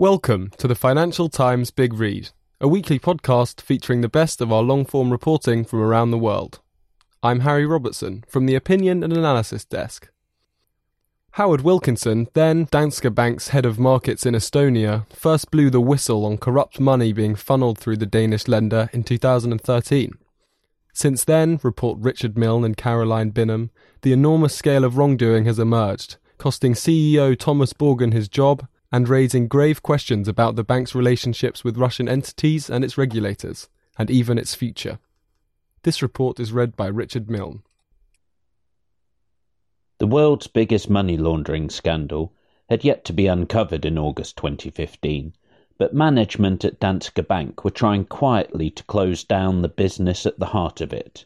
Welcome to the Financial Times Big Read, a weekly podcast featuring the best of our long form reporting from around the world. I'm Harry Robertson from the Opinion and Analysis Desk. Howard Wilkinson, then Danske Bank's head of markets in Estonia, first blew the whistle on corrupt money being funneled through the Danish lender in 2013. Since then, report Richard Milne and Caroline Binham, the enormous scale of wrongdoing has emerged, costing CEO Thomas Borgen his job and raising grave questions about the bank's relationships with Russian entities and its regulators, and even its future. This report is read by Richard Milne. The world's biggest money laundering scandal had yet to be uncovered in August 2015, but management at Danske Bank were trying quietly to close down the business at the heart of it.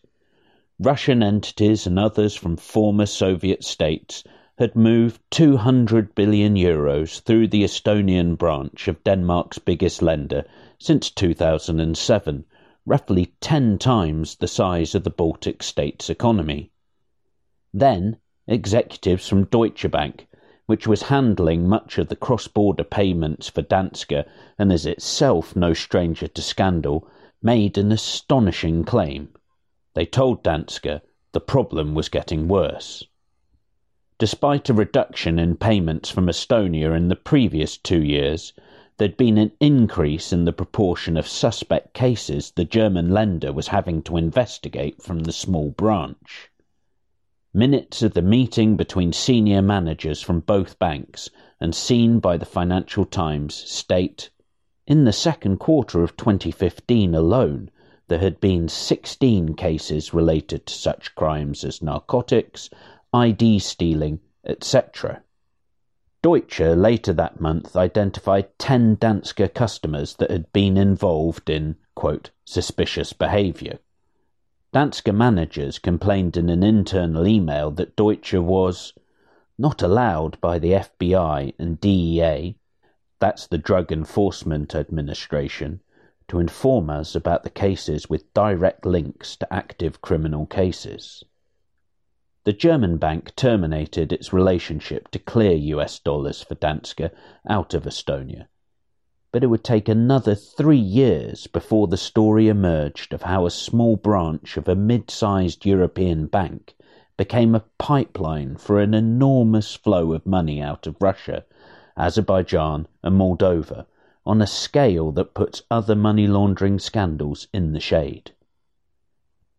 Russian entities and others from former Soviet states had moved 200 billion euros through the Estonian branch of Denmark's biggest lender since 2007, roughly 10 times the size of the Baltic states' economy. Then, executives from Deutsche Bank, which was handling much of the cross border payments for Danske and is itself no stranger to scandal, made an astonishing claim. They told Danske the problem was getting worse. Despite a reduction in payments from Estonia in the previous two years, there'd been an increase in the proportion of suspect cases the German lender was having to investigate from the small branch. Minutes of the meeting between senior managers from both banks and seen by the Financial Times state in the second quarter of 2015 alone, there had been 16 cases related to such crimes as narcotics, ID stealing, etc. Deutsche later that month identified 10 Danske customers that had been involved in, quote, suspicious behaviour. Danske managers complained in an internal email that Deutsche was not allowed by the FBI and DEA, that's the Drug Enforcement Administration, to inform us about the cases with direct links to active criminal cases. The German bank terminated its relationship to clear US dollars for Danske out of Estonia. But it would take another three years before the story emerged of how a small branch of a mid sized European bank became a pipeline for an enormous flow of money out of Russia, Azerbaijan, and Moldova on a scale that puts other money laundering scandals in the shade.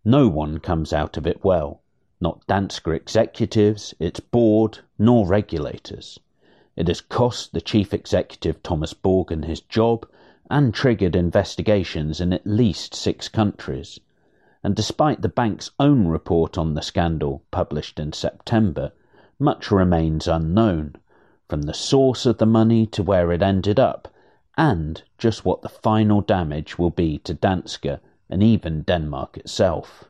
No one comes out of it well not Danske executives, its board, nor regulators. It has cost the chief executive Thomas Borgen his job and triggered investigations in at least six countries. And despite the bank's own report on the scandal, published in September, much remains unknown, from the source of the money to where it ended up, and just what the final damage will be to Danske and even Denmark itself.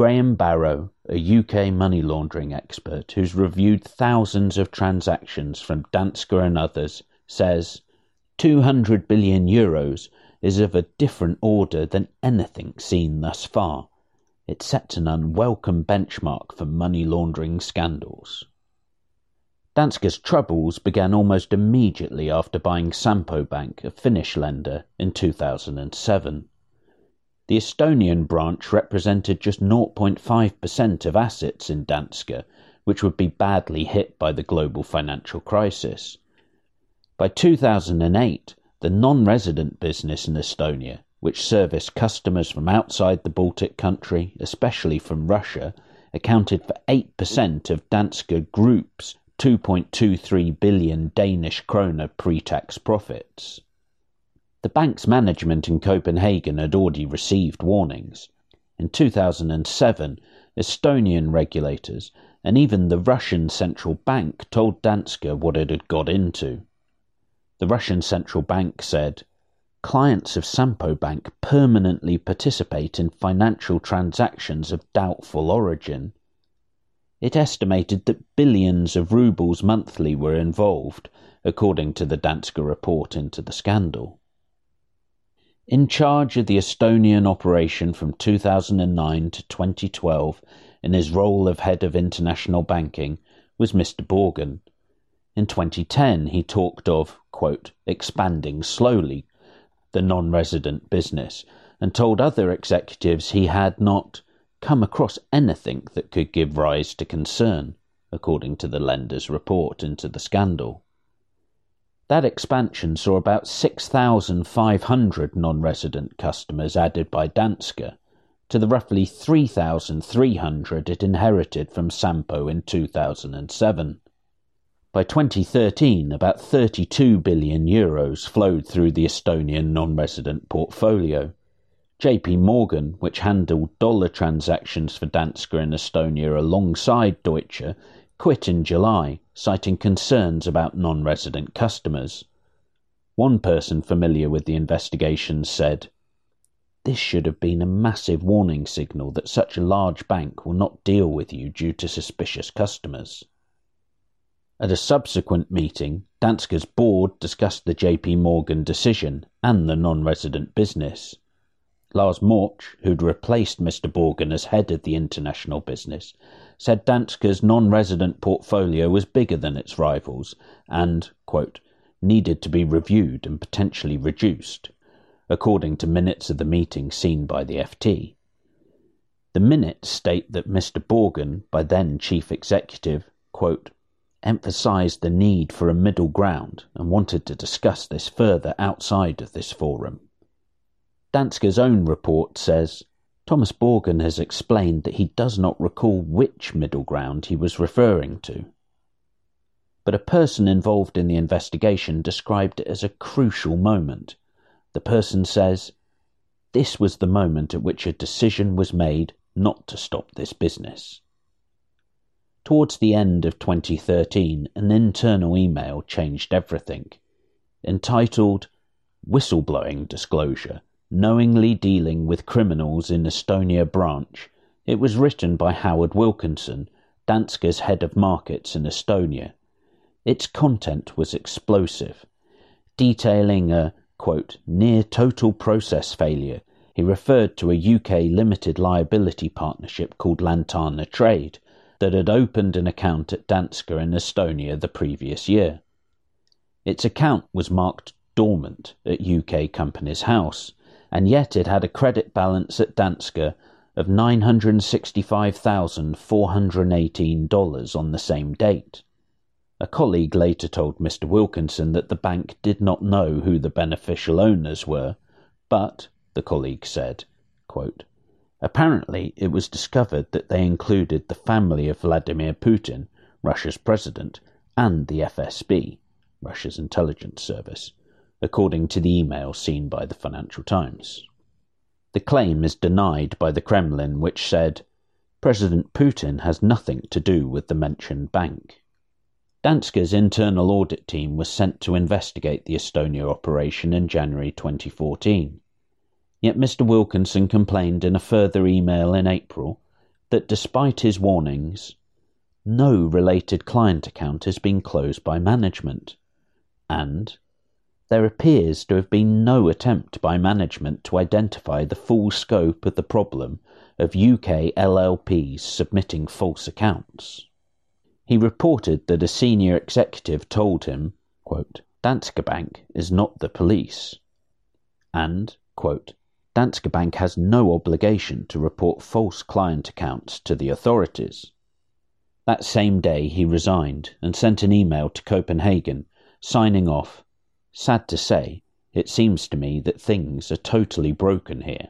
Graham Barrow, a UK money laundering expert who's reviewed thousands of transactions from Danske and others, says 200 billion euros is of a different order than anything seen thus far. It sets an unwelcome benchmark for money laundering scandals. Danske's troubles began almost immediately after buying Sampo Bank, a Finnish lender, in 2007. The Estonian branch represented just 0.5% of assets in Danske, which would be badly hit by the global financial crisis. By 2008, the non resident business in Estonia, which serviced customers from outside the Baltic country, especially from Russia, accounted for 8% of Danske Group's 2.23 billion Danish kroner pre tax profits. The bank's management in Copenhagen had already received warnings. In 2007, Estonian regulators and even the Russian central bank told Danske what it had got into. The Russian central bank said, Clients of Sampo Bank permanently participate in financial transactions of doubtful origin. It estimated that billions of rubles monthly were involved, according to the Danske report into the scandal. In charge of the Estonian operation from 2009 to 2012, in his role of head of international banking, was Mr. Borgen. In 2010, he talked of, quote, expanding slowly the non resident business and told other executives he had not come across anything that could give rise to concern, according to the lender's report into the scandal. That expansion saw about 6,500 non resident customers added by Danske to the roughly 3,300 it inherited from Sampo in 2007. By 2013, about 32 billion euros flowed through the Estonian non resident portfolio, JP Morgan, which handled dollar transactions for Danske in Estonia alongside Deutsche, quit in July, citing concerns about non resident customers. One person familiar with the investigation said, This should have been a massive warning signal that such a large bank will not deal with you due to suspicious customers. At a subsequent meeting, Danske's board discussed the JP Morgan decision and the non resident business. Lars Morch, who'd replaced Mr. Borgen as head of the international business, said Danske's non-resident portfolio was bigger than its rivals and, quote, needed to be reviewed and potentially reduced, according to minutes of the meeting seen by the FT. The minutes state that Mr. Borgen, by then chief executive, quote, emphasized the need for a middle ground and wanted to discuss this further outside of this forum. Danske's own report says Thomas Borgen has explained that he does not recall which middle ground he was referring to. But a person involved in the investigation described it as a crucial moment. The person says, This was the moment at which a decision was made not to stop this business. Towards the end of 2013, an internal email changed everything. Entitled Whistleblowing Disclosure knowingly dealing with criminals in Estonia branch. It was written by Howard Wilkinson, Danske's head of markets in Estonia. Its content was explosive, detailing a quote, near total process failure. He referred to a UK limited liability partnership called Lantana Trade that had opened an account at Danske in Estonia the previous year. Its account was marked dormant at UK Companies House, and yet it had a credit balance at Danske of $965,418 on the same date. A colleague later told Mr. Wilkinson that the bank did not know who the beneficial owners were, but, the colleague said, quote, apparently it was discovered that they included the family of Vladimir Putin, Russia's president, and the FSB, Russia's intelligence service according to the email seen by the Financial Times. The claim is denied by the Kremlin, which said, President Putin has nothing to do with the mentioned bank. Danske's internal audit team was sent to investigate the Estonia operation in January 2014. Yet Mr. Wilkinson complained in a further email in April that despite his warnings, no related client account has been closed by management, and there appears to have been no attempt by management to identify the full scope of the problem of UK LLPs submitting false accounts. He reported that a senior executive told him, quote, Danske Bank is not the police, and, quote, Danske Bank has no obligation to report false client accounts to the authorities. That same day he resigned and sent an email to Copenhagen signing off Sad to say, it seems to me that things are totally broken here.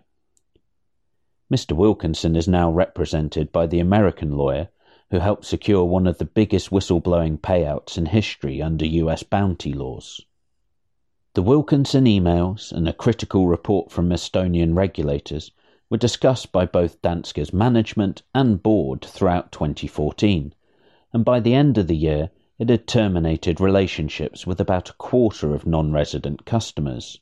Mr. Wilkinson is now represented by the American lawyer who helped secure one of the biggest whistleblowing payouts in history under US bounty laws. The Wilkinson emails and a critical report from Estonian regulators were discussed by both Danske's management and board throughout 2014 and by the end of the year it had terminated relationships with about a quarter of non resident customers.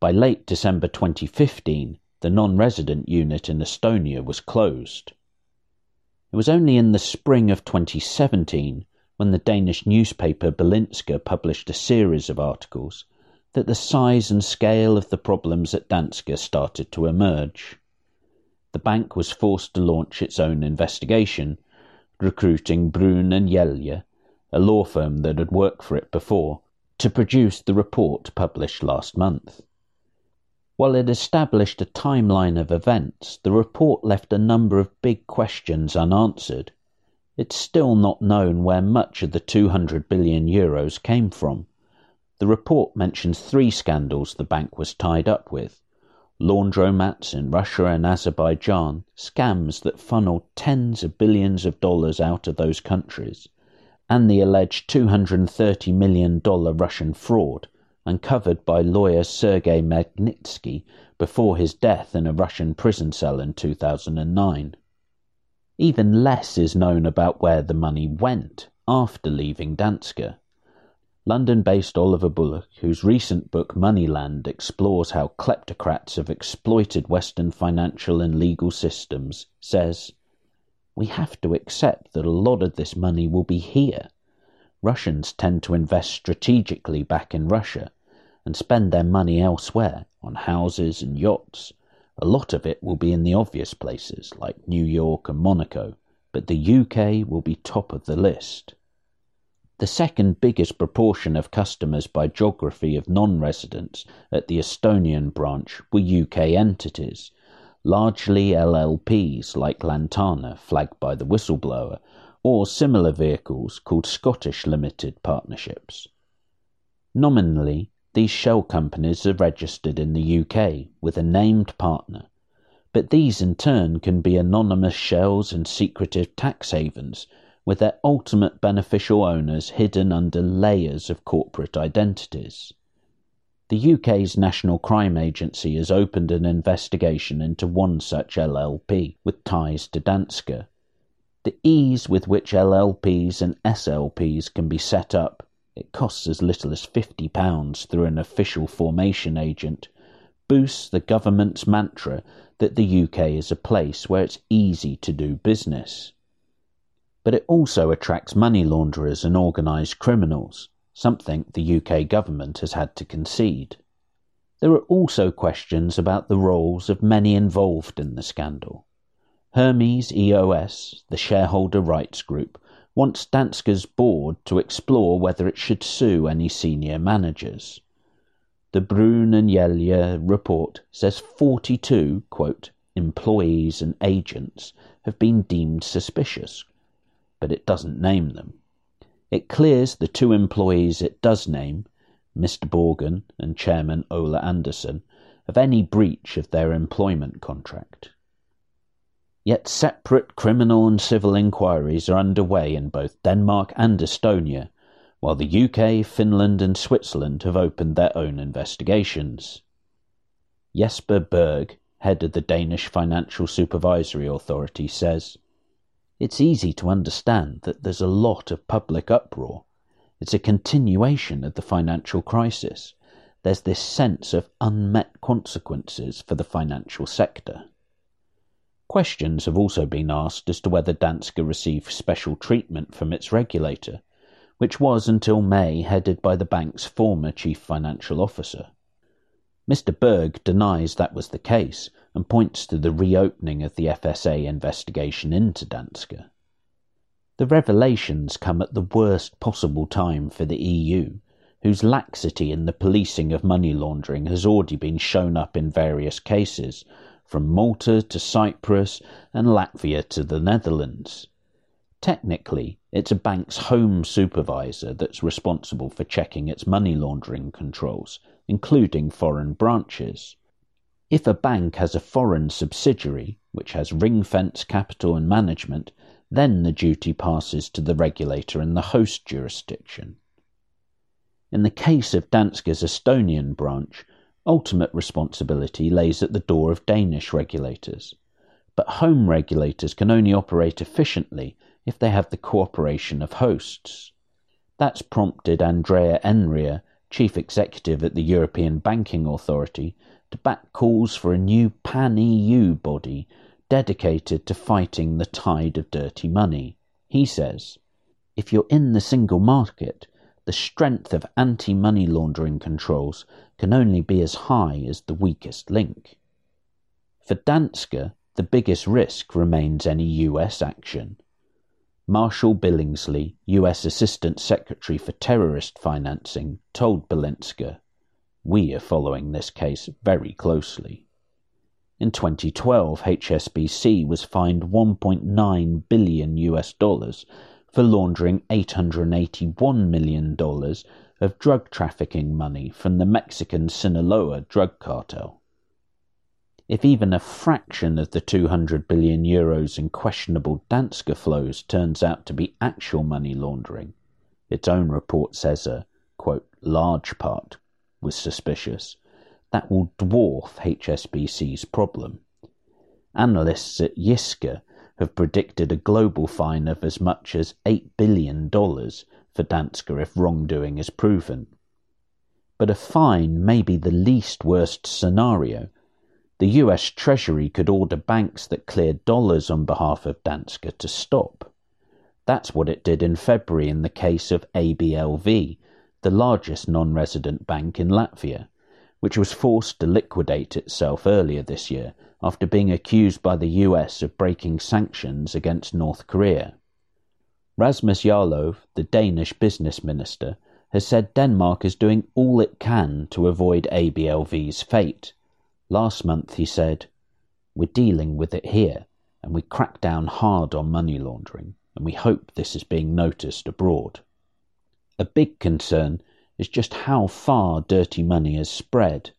By late December 2015, the non resident unit in Estonia was closed. It was only in the spring of 2017, when the Danish newspaper Berlingske published a series of articles, that the size and scale of the problems at Danske started to emerge. The bank was forced to launch its own investigation, recruiting Bruun and Hjejle, a law firm that had worked for it before, to produce the report published last month. While it established a timeline of events, the report left a number of big questions unanswered. It's still not known where much of the 200 billion euros came from. The report mentions three scandals the bank was tied up with laundromats in Russia and Azerbaijan, scams that funneled tens of billions of dollars out of those countries, and the alleged $230 million Russian fraud uncovered by lawyer Sergei Magnitsky before his death in a Russian prison cell in 2009. Even less is known about where the money went after leaving Danske. London based Oliver Bullough, whose recent book Moneyland explores how kleptocrats have exploited Western financial and legal systems, says, We have to accept that a lot of this money will be here. Russians tend to invest strategically back in Russia and spend their money elsewhere on houses and yachts. A lot of it will be in the obvious places like New York and Monaco, but the UK will be top of the list. The second biggest proportion of customers by geography of non residents at the Estonian branch were UK entities, largely LLPs like Lantana, flagged by the whistleblower, or similar vehicles called Scottish Limited Partnerships. Nominally, these shell companies are registered in the UK with a named partner, but these in turn can be anonymous shells and secretive tax havens with their ultimate beneficial owners hidden under layers of corporate identities. The UK's National Crime Agency has opened an investigation into one such LLP with ties to Danske. The ease with which LLPs and SLPs can be set up it costs as little as £50 through an official formation agent, boosts the government's mantra that the UK is a place where it's easy to do business. But it also attracts money launderers and organised criminals, something the UK government has had to concede. There are also questions about the roles of many involved in the scandal. Hermes EOS, the shareholder rights group, wants Danske's board to explore whether it should sue any senior managers. The Bruun and Hjejle report says 42, quote, employees and agents have been deemed suspicious, but it doesn't name them. It clears the two employees it does name, Mr. Borgen and Chairman Ole Andersen, of any breach of their employment contract. Yet separate criminal and civil inquiries are underway in both Denmark and Estonia, while the UK, Finland, and Switzerland have opened their own investigations. Jesper Berg, head of the Danish Financial Supervisory Authority, says It's easy to understand that there's a lot of public uproar. It's a continuation of the financial crisis. There's this sense of unmet consequences for the financial sector. Questions have also been asked as to whether Danske received special treatment from its regulator, which was until May headed by the bank's former chief financial officer. Mr. Berg denies that was the case and points to the reopening of the FSA investigation into Danske. The revelations come at the worst possible time for the EU, whose laxity in the policing of money laundering has already been shown up in various cases, from Malta to Cyprus and Latvia to the Netherlands. Technically, it's a bank's home supervisor that's responsible for checking its money laundering controls, including foreign branches. If a bank has a foreign subsidiary, which has ring fence capital and management, then the duty passes to the regulator in the host jurisdiction. In the case of Danske's Estonian branch, Ultimate responsibility lays at the door of Danish regulators. But home regulators can only operate efficiently if they have the cooperation of hosts. That's prompted Andrea Enria, chief executive at the European Banking Authority, to back calls for a new pan EU body dedicated to fighting the tide of dirty money. He says, if you're in the single market, the strength of anti money laundering controls can only be as high as the weakest link. For Danske, the biggest risk remains any US action. Marshall Billingslea, U.S. Assistant Secretary for Terrorist Financing, told Berlingske, We are following this case very closely. In 2012, HSBC was fined 1.9 billion US dollars for laundering $881 million of drug trafficking money from the Mexican Sinaloa drug cartel. If even a fraction of the 200 billion euros in questionable Danske flows turns out to be actual money laundering, its own report says a, quote, large part was suspicious, that will dwarf HSBC's problem. Analysts at Jyske have predicted a global fine of as much as $8 billion for Danske if wrongdoing is proven. But a fine may be the least worst scenario the US Treasury could order banks that cleared dollars on behalf of Danske to stop. That's what it did in February in the case of ABLV, the largest non resident bank in Latvia, which was forced to liquidate itself earlier this year after being accused by the US of breaking sanctions against North Korea. Rasmus Jarlov, the Danish business minister, has said Denmark is doing all it can to avoid ABLV's fate Last month he said, We're dealing with it here, and we crack down hard on money laundering, and we hope this is being noticed abroad. A big concern is just how far dirty money has spread.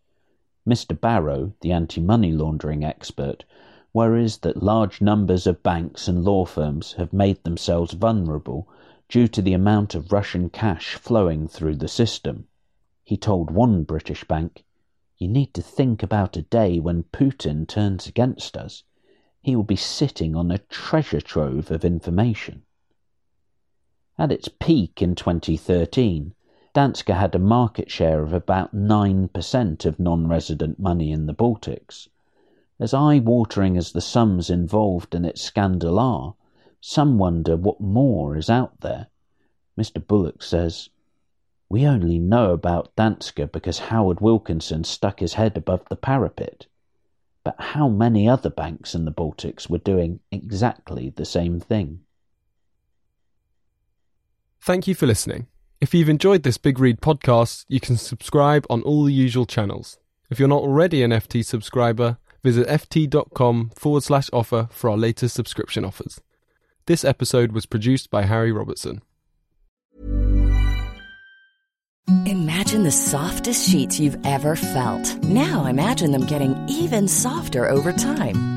Mr. Barrow, the anti money laundering expert, worries that large numbers of banks and law firms have made themselves vulnerable due to the amount of Russian cash flowing through the system. He told one British bank you need to think about a day when Putin turns against us. He will be sitting on a treasure trove of information. At its peak in 2013, Danske had a market share of about 9% of non resident money in the Baltics. As eye watering as the sums involved in its scandal are, some wonder what more is out there. Mr. Bullough says, we only know about Danske because Howard Wilkinson stuck his head above the parapet. But how many other banks in the Baltics were doing exactly the same thing? Thank you for listening. If you've enjoyed this Big Read podcast, you can subscribe on all the usual channels. If you're not already an FT subscriber, visit ft.com forward slash offer for our latest subscription offers. This episode was produced by Harry Robertson. Imagine the softest sheets you've ever felt. Now imagine them getting even softer over time.